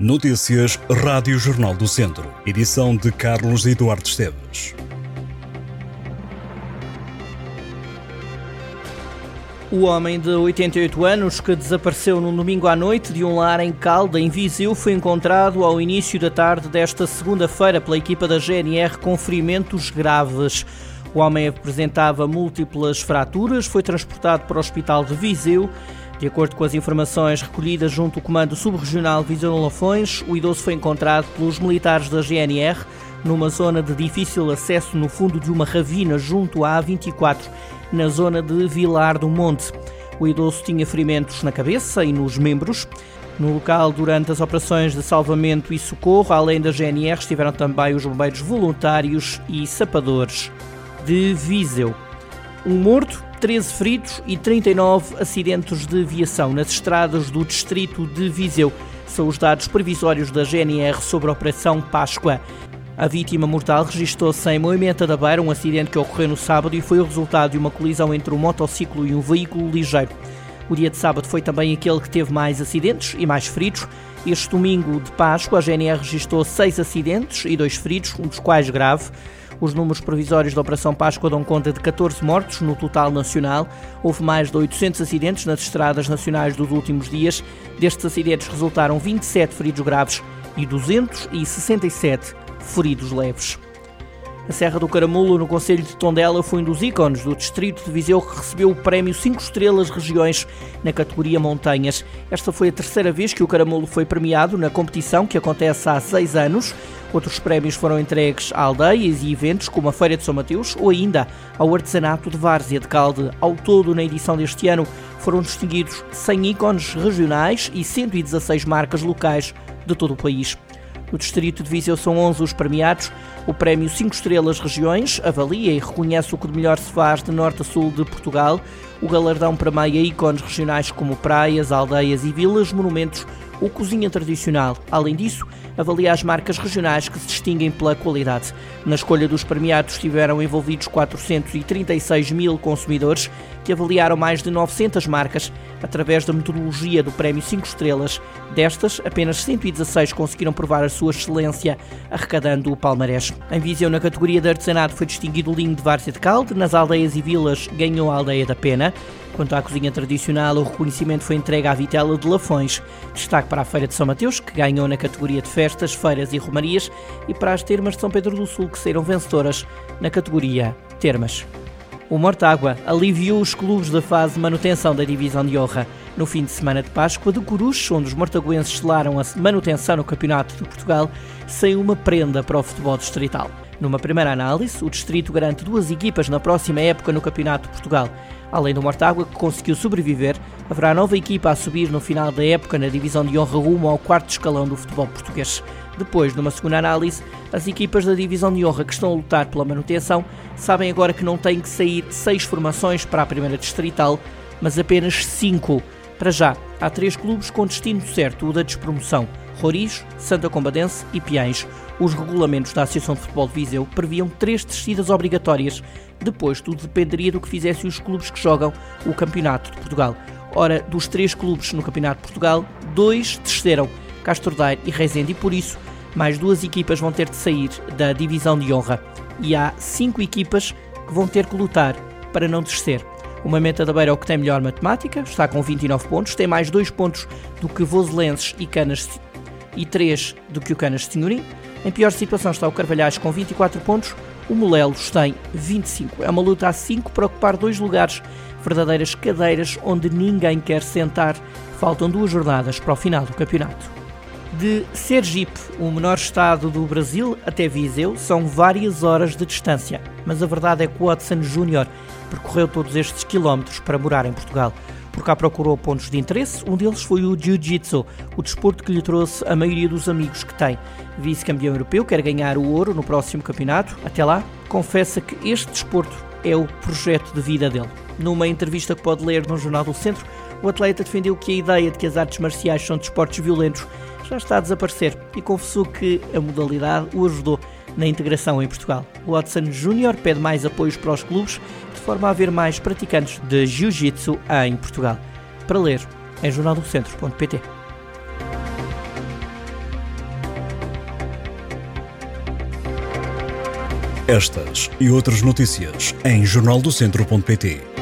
Notícias Rádio Jornal do Centro. Edição de Carlos Eduardo Esteves. O homem de 88 anos que desapareceu no domingo à noite de um lar em Calda, em Viseu, foi encontrado ao início da tarde desta segunda-feira pela equipa da GNR com ferimentos graves. O homem apresentava múltiplas fraturas, foi transportado para o hospital de Viseu de acordo com as informações recolhidas junto ao Comando Subregional Visão Lafões, o idoso foi encontrado pelos militares da GNR numa zona de difícil acesso no fundo de uma ravina junto à A24, na zona de Vilar do Monte. O idoso tinha ferimentos na cabeça e nos membros. No local, durante as operações de salvamento e socorro, além da GNR, estiveram também os bombeiros voluntários e sapadores de Viseu. Um morto 13 feridos e 39 acidentes de aviação nas estradas do distrito de Viseu. São os dados provisórios da GNR sobre a Operação Páscoa. A vítima mortal registrou-se em Moimenta da Beira, um acidente que ocorreu no sábado e foi o resultado de uma colisão entre um motociclo e um veículo ligeiro. O dia de sábado foi também aquele que teve mais acidentes e mais feridos. Este domingo de Páscoa, a GNR registrou seis acidentes e dois feridos, um dos quais grave. Os números provisórios da Operação Páscoa dão conta de 14 mortos no total nacional. Houve mais de 800 acidentes nas estradas nacionais dos últimos dias. Destes acidentes resultaram 27 feridos graves e 267 feridos leves. A Serra do Caramulo, no Conselho de Tondela, foi um dos ícones do Distrito de Viseu que recebeu o prémio 5 Estrelas Regiões na categoria Montanhas. Esta foi a terceira vez que o Caramulo foi premiado na competição, que acontece há seis anos. Outros prémios foram entregues a aldeias e eventos como a Feira de São Mateus ou ainda ao artesanato de Várzea de Calde. Ao todo, na edição deste ano, foram distinguidos 100 ícones regionais e 116 marcas locais de todo o país. No distrito de Viseu são 11 os premiados. O prémio 5 Estrelas Regiões avalia e reconhece o que de melhor se faz de norte a sul de Portugal. O galardão premia ícones regionais como praias, aldeias e vilas, monumentos ou cozinha tradicional. Além disso, avalia as marcas regionais que se distinguem pela qualidade. Na escolha dos premiados estiveram envolvidos 436 mil consumidores que avaliaram mais de 900 marcas através da metodologia do Prémio 5 Estrelas. Destas, apenas 116 conseguiram provar a sua excelência, arrecadando o palmarés. Em Viseu, na categoria de artesanato, foi distinguido o linho de Várzea de Calde. Nas aldeias e vilas, ganhou a Aldeia da Pena. Quanto à cozinha tradicional, o reconhecimento foi entregue à Vitela de Lafões. Destaque para a Feira de São Mateus, que ganhou na categoria de festas, feiras e romarias, e para as termas de São Pedro do Sul, que saíram vencedoras na categoria termas. O Mortágua aliviou os clubes da fase de manutenção da divisão de honra. No fim de semana de Páscoa, de Coruche, onde os mortaguenses selaram a manutenção no Campeonato de Portugal, sem uma prenda para o futebol distrital. Numa primeira análise, o distrito garante duas equipas na próxima época no Campeonato de Portugal. Além do Mortágua, que conseguiu sobreviver, haverá nova equipa a subir no final da época na divisão de honra rumo ao quarto escalão do futebol português. Depois, numa segunda análise, as equipas da divisão de honra que estão a lutar pela manutenção sabem agora que não têm que sair seis formações para a primeira distrital, mas apenas cinco. Para já, há três clubes com destino certo, o da despromoção. Roriz, Santa Combadense e Piães. Os regulamentos da Associação de Futebol de Viseu previam três descidas obrigatórias. Depois, tudo dependeria do que fizessem os clubes que jogam o Campeonato de Portugal. Ora, dos três clubes no Campeonato de Portugal, dois desceram, Castordeiro e Rezende, e por isso, mais duas equipas vão ter de sair da divisão de honra. E há cinco equipas que vão ter que lutar para não descer. O Mamenta da Beira é o que tem melhor matemática, está com 29 pontos, tem mais dois pontos do que Voselenses e Canas e 3 do que o Canas Senhorim. Em pior situação está o Carvalhais com 24 pontos, o Molelos tem 25. É uma luta a 5 para ocupar dois lugares, verdadeiras cadeiras onde ninguém quer sentar. Faltam duas jornadas para o final do campeonato. De Sergipe, o menor estado do Brasil, até Viseu, são várias horas de distância. Mas a verdade é que o Watson Júnior percorreu todos estes quilómetros para morar em Portugal por cá procurou pontos de interesse. Um deles foi o Jiu-Jitsu, o desporto que lhe trouxe a maioria dos amigos que tem. Vice-campeão europeu, quer ganhar o ouro no próximo campeonato. Até lá, confessa que este desporto é o projeto de vida dele. Numa entrevista que pode ler no Jornal do Centro, o atleta defendeu que a ideia de que as artes marciais são desportos violentos já está a desaparecer e confessou que a modalidade o ajudou na integração em Portugal. O Watson Júnior pede mais apoios para os clubes, de forma a haver mais praticantes de Jiu-Jitsu em Portugal. Para ler, é em jornaldocentro.pt. Estas e outras notícias em jornaldocentro.pt.